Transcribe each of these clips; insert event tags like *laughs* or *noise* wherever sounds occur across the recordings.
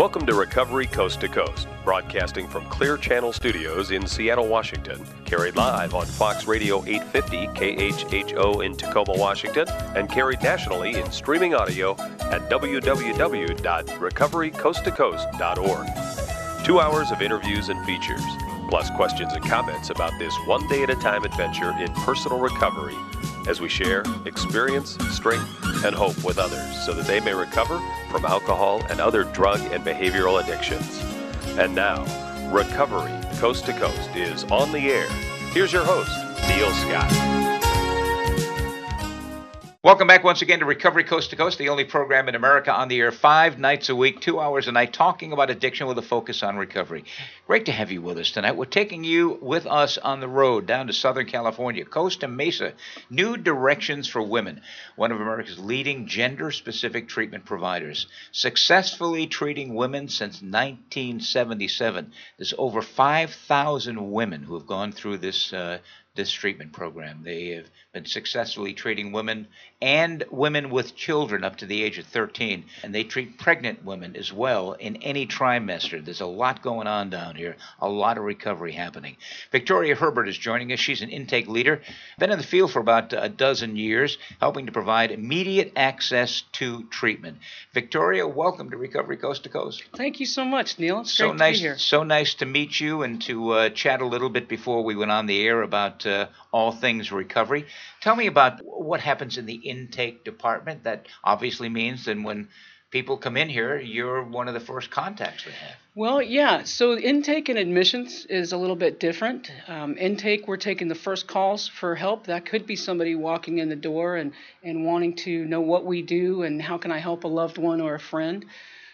Welcome to Recovery Coast to Coast, broadcasting from Clear Channel Studios in Seattle, Washington, carried live on Fox Radio 850 KHHO in Tacoma, Washington, and carried nationally in streaming audio at www.recoverycoasttocoast.org. Two hours of interviews and features, plus questions and comments about this one day at a time adventure in personal recovery as we share experience, strength, and hope with others so that they may recover from alcohol and other drug and behavioral addictions. And now, Recovery Coast to Coast is on the air. Here's your host, Neil Scott. Welcome back once again to Recovery Coast to Coast, the only program in America on the air five nights a week, two hours a night, talking about addiction with a focus on recovery. Great to have you with us tonight. We're taking you with us on the road down to Southern California, Costa Mesa, New Directions for Women, one of America's leading gender specific treatment providers, successfully treating women since 1977. There's over 5,000 women who have gone through this. Uh, this treatment program. They have been successfully treating women and women with children up to the age of 13. And they treat pregnant women as well in any trimester. There's a lot going on down here, a lot of recovery happening. Victoria Herbert is joining us. She's an intake leader, been in the field for about a dozen years, helping to provide immediate access to treatment. Victoria, welcome to Recovery Coast to Coast. Thank you so much, Neil. It's so nice, to be here. So nice to meet you and to uh, chat a little bit before we went on the air about uh, all things recovery. Tell me about what happens in the intake department. That obviously means that when people come in here, you're one of the first contacts they have. Well, yeah. So intake and admissions is a little bit different. Um, intake, we're taking the first calls for help. That could be somebody walking in the door and, and wanting to know what we do and how can I help a loved one or a friend.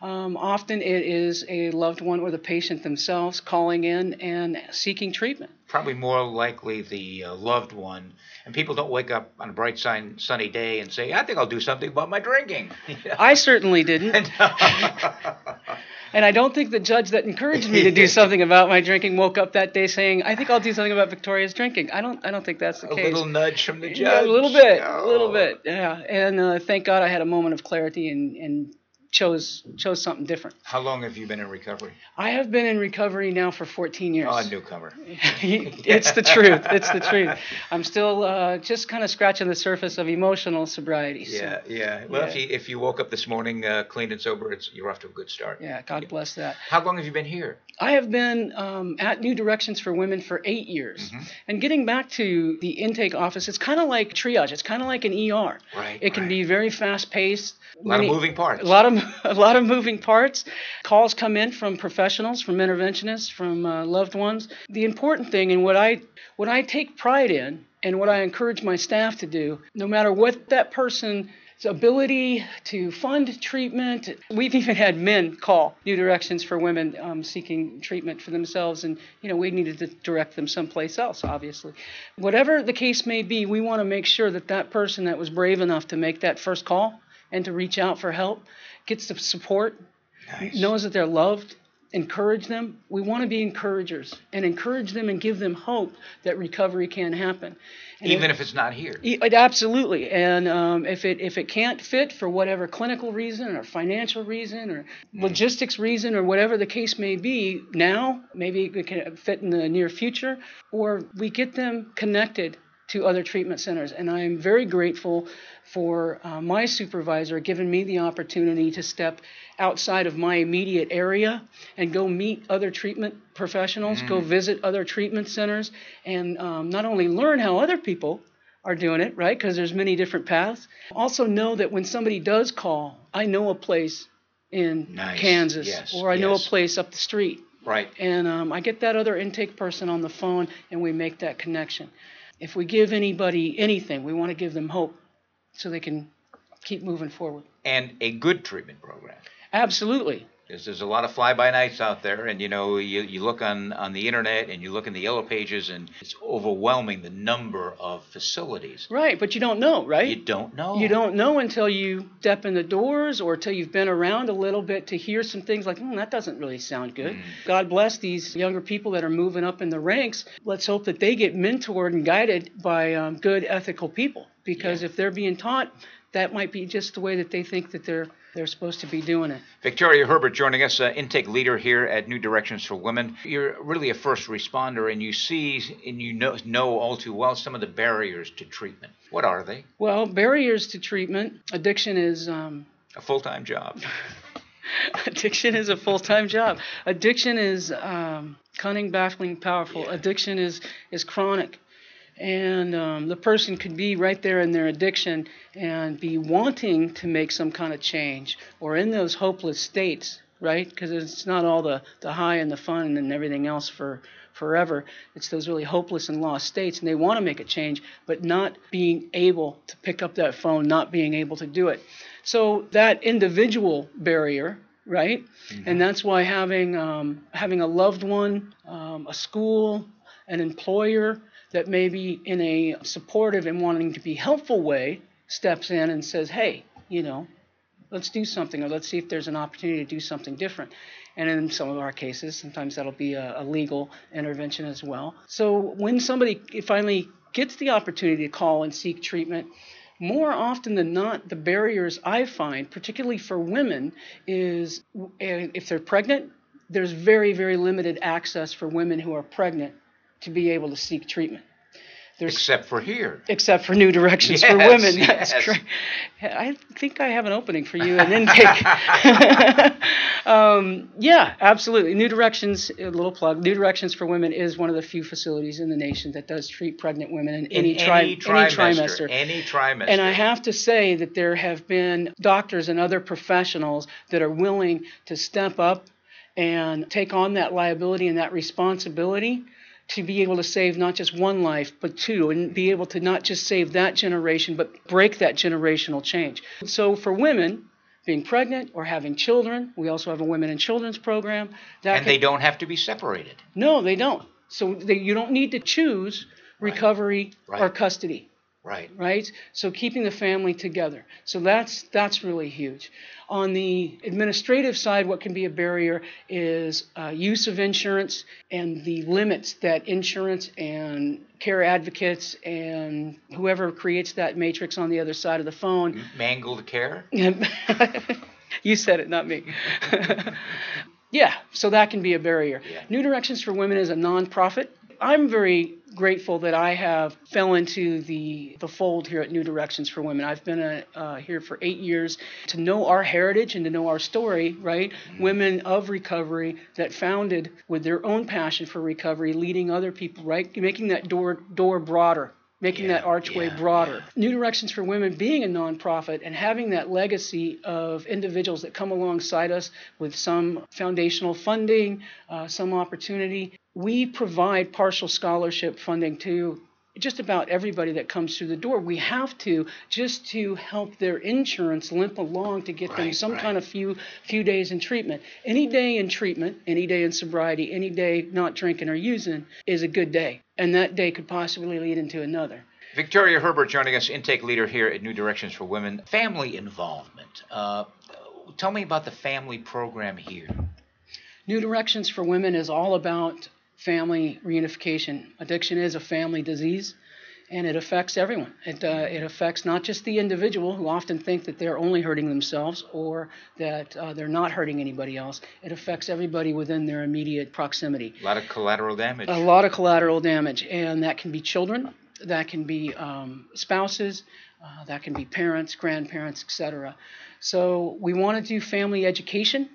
Um, often it is a loved one or the patient themselves calling in and seeking treatment. Probably more likely the uh, loved one. And people don't wake up on a bright sun, sunny day and say, I think I'll do something about my drinking. *laughs* I certainly didn't. *laughs* and I don't think the judge that encouraged me to do *laughs* something about my drinking woke up that day saying, "I think I'll do something about Victoria's drinking." I don't. I don't think that's the a case. A little nudge from the judge. Yeah, a little bit, a Oh. little bit. Yeah, and uh, thank God I had a moment of clarity and and chose chose something different. How long have you been in recovery? I have been in recovery now for 14 years. Oh, newcomer. *laughs* it's the truth. It's the truth. I'm still uh, just kind of scratching the surface of emotional sobriety. so- Yeah, yeah. Well, if you if you woke up this morning uh, clean and sober, it's you're off to a good start. yeah. God bless that. How long have you been here? I have been um, at New Directions for Women for eight years. Mm-hmm. And getting back to the intake office, it's kind of like triage. It's kind of like an ER. Right, It can right. be very fast paced. A lot of moving parts. A lot of *laughs* a lot of moving parts. Calls come in from professionals, from interventionists, from uh, loved ones. The important thing, and what I what I take pride in, and what I encourage my staff to do, no matter what that person's ability to fund treatment. We've even had men call New Directions for Women um, seeking treatment for themselves, and you know we needed to direct them someplace else, obviously. Whatever the case may be, we want to make sure that that person that was brave enough to make that first call and to reach out for help gets the support, Nice. knows that they're loved, encourage them. We want to be encouragers and encourage them and give them hope that recovery can happen. And Even if it's not here. It- Absolutely, and um, if it if it can't fit for whatever clinical reason or financial reason or logistics reason or whatever the case may be, now maybe it can fit in the near future, or we get them connected to other treatment centers. And I am very grateful for uh, my supervisor giving me the opportunity to step outside of my immediate area and go meet other treatment professionals, go visit other treatment centers, and um, not only learn how other people are doing it, right? Because there's many different paths. Also know that when somebody does call, I know a place in Nice. Kansas, Yes, or I know a place up the street, Right. and um, I get that other intake person on the phone, and we make that connection. If we give anybody anything, we want to give them hope, so they can keep moving forward. And a good treatment program. Absolutely. Because there's a lot of fly-by-nights out there, and you know, you, you look on, on the internet and you look in the yellow pages, and it's overwhelming the number of facilities. Right, but you don't know, right? You don't know. You don't know until you step in the doors or until you've been around a little bit to hear some things like, hmm, that doesn't really sound good. God bless these younger people that are moving up in the ranks. Let's hope that they get mentored and guided by um, good, ethical people. Because if they're being taught that might be just the way that they think that they're they're supposed to be doing it. Victoria Herbert joining us, uh, intake leader here at New Directions for Women. You're really a first responder, and you see and you know, know all too well some of the barriers to treatment. What are they? Well, barriers to treatment. Addiction is um, a full time job. *laughs* Addiction is a full time job. Addiction is um, cunning, baffling, powerful. Yeah. Addiction is is chronic and um, the person could be right there in their addiction and be wanting to make some kind of change or in those hopeless states right? Because it's not all the, the high and the fun and everything else for forever. It's those really hopeless and lost states and they want to make a change but not being able to pick up that phone not being able to do it. So that individual barrier right? Mm-hmm. and that's why having um, having a loved one um, a school an employer that maybe in a supportive and wanting to be helpful way steps in and says, hey, you know, let's do something or let's see if there's an opportunity to do something different. And in some of our cases, sometimes that'll be a, a legal intervention as well. So when somebody finally gets the opportunity to call and seek treatment, more often than not, the barriers I find, particularly for women, is if they're pregnant, there's very, very limited access for women who are pregnant to be able to seek treatment. There's, except for here. Except for New Directions yes, for Women. Yes. That's. I think I have an opening for you in intake. *laughs* *laughs* um, yeah, absolutely. New Directions, a little plug. New Directions for Women is one of the few facilities in the nation that does treat pregnant women in, in any, tri- any, trimester, any trimester. And I have to say that there have been doctors and other professionals that are willing to step up and take on that liability and that responsibility to be able to save not just one life, but two, and be able to not just save that generation, but break that generational change. So for women, being pregnant or having children, we also have a women and children's program. That and can, they don't have to be separated. No, they don't. So they, you don't need to choose recovery right. Right. or custody. Right. Right. So keeping the family together. So that's that's really huge. On the administrative side, what can be a barrier is uh, use of insurance and the limits that insurance and care advocates and whoever creates that matrix on the other side of the phone. Mangled care. *laughs* you said it, not me. *laughs* yeah, so that can be a barrier. Yeah. New Directions for Women is a nonprofit. I'm very grateful that I have fell into the the fold here at New Directions for Women. I've been a, uh, here for eight years to know our heritage and to know our story. Right, mm-hmm. women of recovery that founded with their own passion for recovery, leading other people. Right, making that door door broader making yeah, that archway yeah, broader. Yeah. New Directions for Women being a nonprofit and having that legacy of individuals that come alongside us with some foundational funding, uh, some opportunity. We provide partial scholarship funding to just about everybody that comes through the door. We have to just to help their insurance limp along to get right, them some right. kind of few few days in treatment. Any day in treatment, any day in sobriety, any day not drinking or using is a good day, and that day could possibly lead into another. Victoria Herbert joining us, intake leader here at New Directions for Women. Family involvement. Uh, tell me about the family program here. New Directions for Women is all about family reunification. Addiction is a family disease, and it affects everyone. It, uh, it affects not just the individual who often think that they're only hurting themselves or that uh, they're not hurting anybody else. It affects everybody within their immediate proximity. A lot of collateral damage. A lot of collateral damage, and that can be children, that can be um, spouses, uh, that can be parents, grandparents, etc. So we want to do family education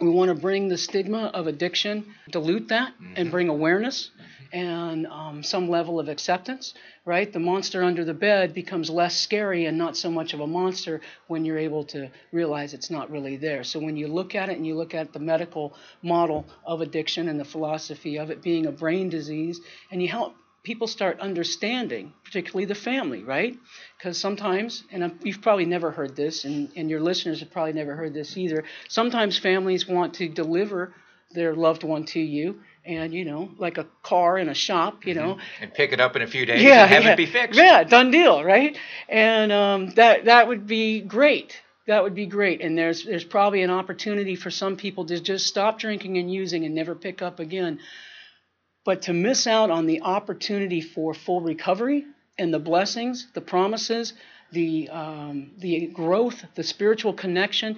we want to bring the stigma of addiction, dilute that, mm-hmm. and bring awareness mm-hmm. and um, some level of acceptance, right? The monster under the bed becomes less scary and not so much of a monster when you're able to realize it's not really there. So when you look at it and you look at the medical model of addiction and the philosophy of it being a brain disease, and you help people start understanding, particularly the family, right? Because sometimes, and you've probably never heard this, and, and your listeners have probably never heard this either, sometimes families want to deliver their loved one to you and you know like a car in a shop you know mm-hmm. and pick it up in a few days yeah, and have yeah. it be fixed yeah done deal right and um, that that would be great that would be great and there's there's probably an opportunity for some people to just stop drinking and using and never pick up again but to miss out on the opportunity for full recovery and the blessings, the promises the um, the growth, the spiritual connection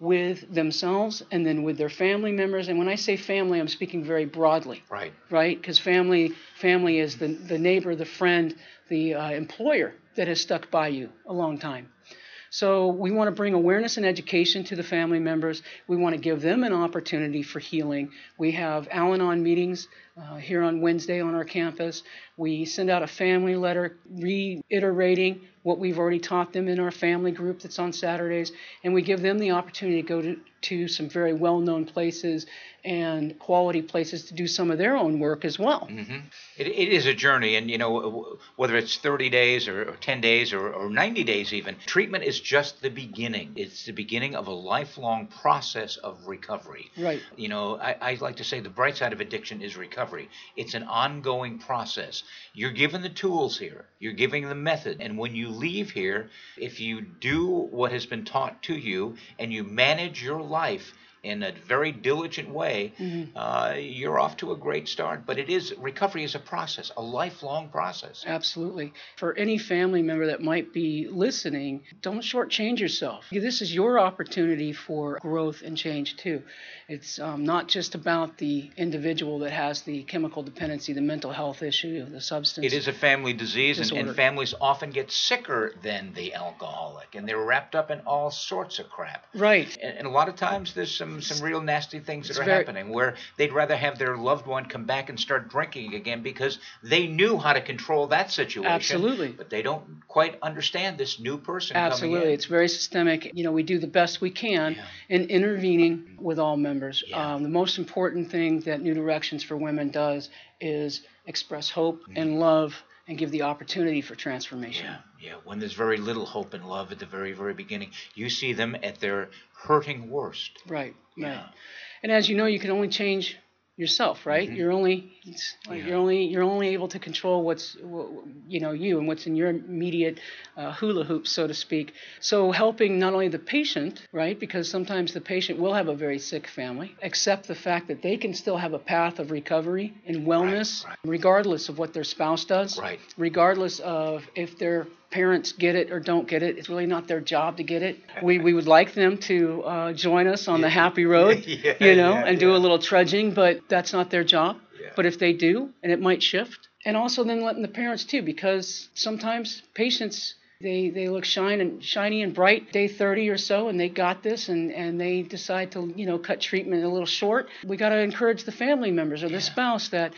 with themselves and then with their family members. And when I say family, I'm speaking very broadly. Right. Right? Because family family is the the neighbor, the friend, the uh, employer that has stuck by you a long time. So we want to bring awareness and education to the family members. We want to give them an opportunity for healing. We have Al-Anon meetings uh, here on Wednesday on our campus. We send out a family letter reiterating what we've already taught them in our family group that's on Saturdays, and we give them the opportunity to go to, to some very well known places and quality places to do some of their own work as well. Mm-hmm. It, it is a journey, and you know, whether it's 30 days or, or 10 days or, or 90 days, even, treatment is just the beginning. It's the beginning of a lifelong process of recovery. Right. You know, I, I like to say the bright side of addiction is recovery, it's an ongoing process. You're given the tools here, you're giving the method, and when you leave here, if you do what has been taught to you and you manage your life, in a very diligent way, mm-hmm. uh, you're off to a great start. But it is recovery is a process, a lifelong process. Absolutely. For any family member that might be listening, don't shortchange yourself. This is your opportunity for growth and change too. It's um, not just about the individual that has the chemical dependency, the mental health issue, the substance. It is a family disease, and, and, families often get sicker than the alcoholic, and they're wrapped up in all sorts of crap. Right. And, and a lot of times there's some, some real nasty things that are very, happening where they'd rather have their loved one come back and start drinking again because they knew how to control that situation. Absolutely. But they don't quite understand this new person Absolutely. It's very systemic. You know, we do the best we can yeah. in intervening with all members. Yeah. Um, the most important thing that New Directions for Women does is express hope mm-hmm. and love and give the opportunity for transformation. Yeah, yeah. When there's very little hope and love at the very, very beginning, you see them at their hurting worst. Right, yeah. right. And as you know, you can only change yourself, right? Mm-hmm. You're only like yeah. you're only you're only able to control what's you know you and what's in your immediate uh, hula hoop, so to speak. So helping not only the patient, right? Because sometimes the patient will have a very sick family, accept the fact that they can still have a path of recovery and wellness, right, right. regardless of what their spouse does, right? Regardless of if they're parents get it or don't get it. It's really not their job to get it. We, we would like them to uh, join us on yeah. the happy road, *laughs* yeah, you know, yeah, and do a little trudging, but that's not their job. But if they do, and it might shift, and also then letting the parents too, because sometimes patients they they look shine and shiny and bright day 30 or so and they got this and and they decide to you know cut treatment a little short we got to encourage the family members or the spouse that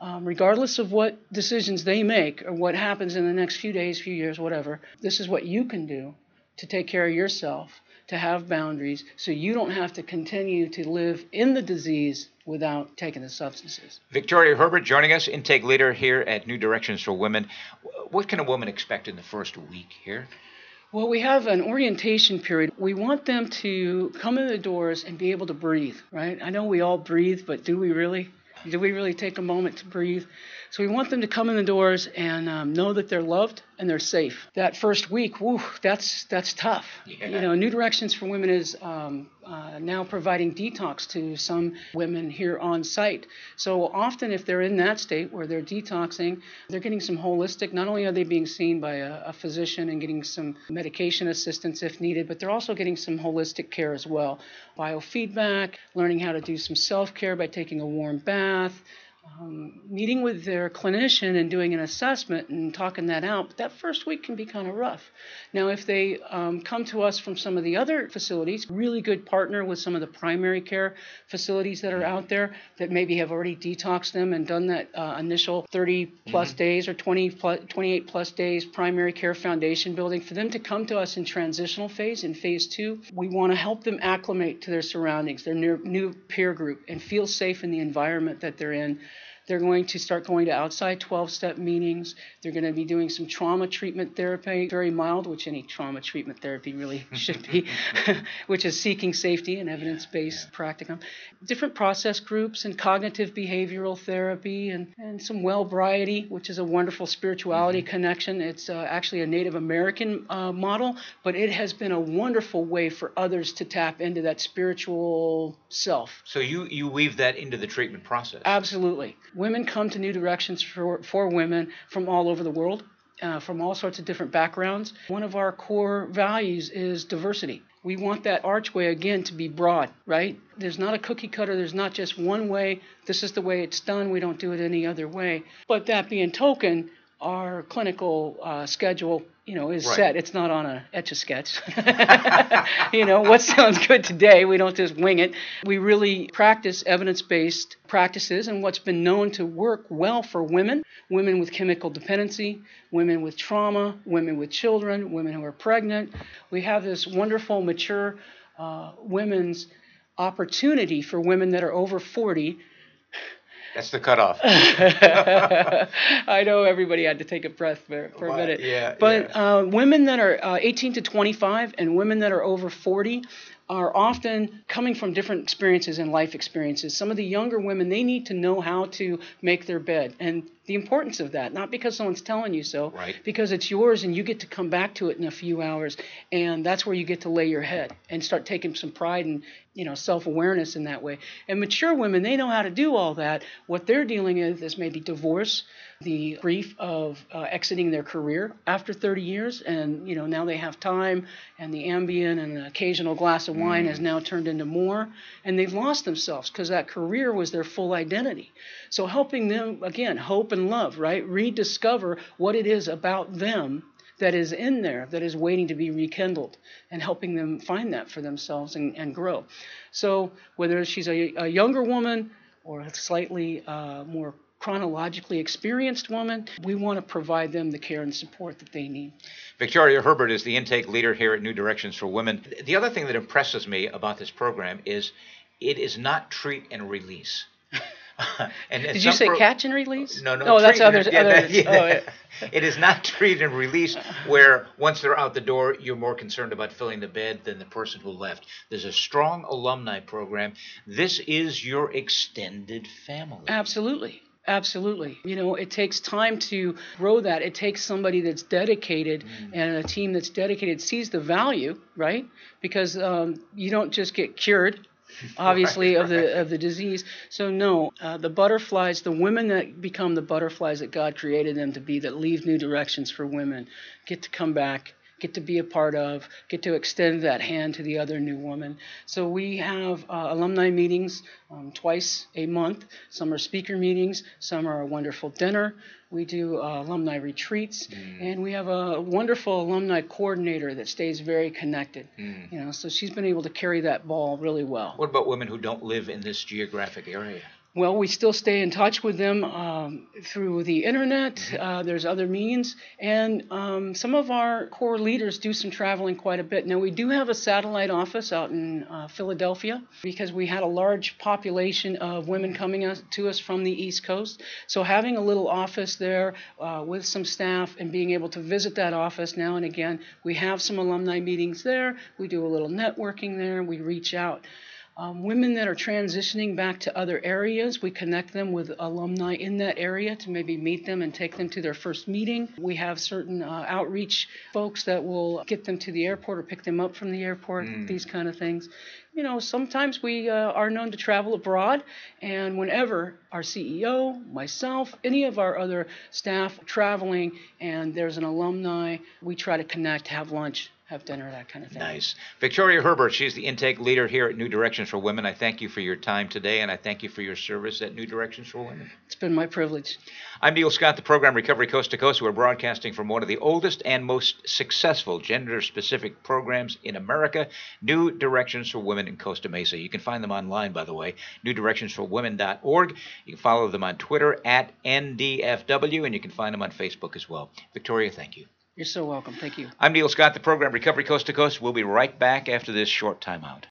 um, regardless of what decisions they make or what happens in the next few days, few years, whatever, this is what you can do to take care of yourself, to have boundaries, so you don't have to continue to live in the disease without taking the substances. Victoria Herbert joining us, intake leader here at New Directions for Women. What can a woman expect in the first week here? Well, we have an orientation period. We want them to come in the doors and be able to breathe, right? I know we all breathe, but do we really? Do we really take a moment to breathe? So we want them to come in the doors and um, know that they're loved and they're safe. That first week, whew, that's that's tough. Yeah. You know, New Directions for Women is um, uh, now providing detox to some women here on site. So often, if they're in that state where they're detoxing, they're getting some holistic. Not only are they being seen by a, a physician and getting some medication assistance if needed, but they're also getting some holistic care as well. Biofeedback, learning how to do some self care by taking a warm bath um, meeting with their clinician and doing an assessment and talking that out, but that first week can be kind of rough. Now, if they um, come to us from some of the other facilities, really good partner with some of the primary care facilities that are out there that maybe have already detoxed them and done that uh, initial 30 plus mm-hmm. days or 20 plus, 28 plus days primary care foundation building, for them to come to us in transitional phase, in phase two, we want to help them acclimate to their surroundings, their new, new peer group, and feel safe in the environment that they're in. They're going to start going to outside 12 step meetings. They're going to be doing some trauma treatment therapy, very mild, which any trauma treatment therapy really *laughs* should be, *laughs* which is seeking safety and evidence based yeah. practicum. Different process groups and cognitive behavioral therapy and, and some Wellbriety, which is a wonderful spirituality mm-hmm. connection. It's uh, actually a Native American uh, model, but it has been a wonderful way for others to tap into that spiritual self. So you, you weave that into the treatment process? Absolutely. Women come to New Directions for, for Women from all over the world. uh, from all sorts of different backgrounds. One of our core values is diversity. We want that archway again to be broad, right? There's not a cookie cutter, there's not just one way. This is the way it's done, we don't do it any other way. But that being token, our clinical uh, schedule, you know, is Right. set. It's not on a etch a sketch. *laughs* you know, what sounds good today, we don't just wing it. We really practice evidence-based practices and what's been known to work well for women, women with chemical dependency, women with trauma, women with children, women who are pregnant. We have this wonderful mature uh, women's opportunity for women that are over 40 That's the cutoff. *laughs* I know everybody had to take a breath for, for a minute. yeah, but Uh, women that are uh, 18 to 25 and women that are over 40 are often coming from different experiences and life experiences. Some of the younger women, they need to know how to make their bed and the importance of that, not because someone's telling you so, Right. because it's yours and you get to come back to it in a few hours and that's where you get to lay your head and start taking some pride and you know self-awareness in that way. And mature women they know how to do all that. What they're dealing with is maybe divorce the grief of uh, exiting their career after 30 years and you know now they have time and the Ambien and the occasional glass of wine has now turned into more and they've lost themselves because that career was their full identity. So helping them again hope and love right rediscover what it is about them that is in there that is waiting to be rekindled and helping them find that for themselves and, and grow. So, whether she's a, a younger woman or a slightly uh, more chronologically experienced woman, we want to provide them the care and support that they need. Victoria Herbert is the intake leader here at New Directions for Women. The other thing that impresses me about this program is it is not treat and release. *laughs* and Did you say catch and release? No, no. Oh, that's others. yeah, that- yeah. Oh, yeah. *laughs* It is not treat and release where once they're out the door, you're more concerned about filling the bed than the person who left. There's a strong alumni program. This is your extended family. Absolutely. Absolutely. You know, it takes time to grow that. It takes somebody that's dedicated and a team that's dedicated sees the value, right? Because um, you don't just get cured, *laughs* obviously, of the of the disease. So no, uh, the butterflies, the women that become the butterflies that God created them to be, that leave new directions for women, get to come back get to be a part of, get to extend that hand to the other new woman. So we have uh, alumni meetings um, twice a month. Some are speaker meetings, some are a wonderful dinner. We do uh, alumni retreats, and we have a wonderful alumni coordinator that stays very connected. You know, so she's been able to carry that ball really well. What about women who don't live in this geographic area? Well, we still stay in touch with them um, through the internet. Uh, there's other means, and um, some of our core leaders do some traveling quite a bit. Now, we do have a satellite office out in uh, Philadelphia because we had a large population of women coming us, to us from the East Coast. So, having a little office there uh, with some staff and being able to visit that office now and again, we have some alumni meetings there. We do a little networking there. We reach out. Um, women that are transitioning back to other areas, we connect them with alumni in that area to maybe meet them and take them to their first meeting. We have certain uh, outreach folks that will get them to the airport or pick them up from the airport, these kind of things. You know, sometimes we uh, are known to travel abroad, and whenever our CEO, myself, any of our other staff traveling, and there's an alumni, we try to connect, have lunch, have dinner, that kind of thing. Nice. Victoria Herbert, she's the intake leader here at New Directions for Women. I thank you for your time today, and I thank you for your service at New Directions for Women. It's been my privilege. I'm Neil Scott, the program Recovery Coast to Coast. We're broadcasting from one of the oldest and most successful gender specific programs in America, New Directions for Women in Costa Mesa. You can find them online, by the way, newdirectionsforwomen.org. You can follow them on Twitter at NDFW, and you can find them on Facebook as well. Victoria, thank you. You're so welcome. Thank you. I'm Neil Scott, the program Recovery Coast to Coast. We'll be right back after this short timeout.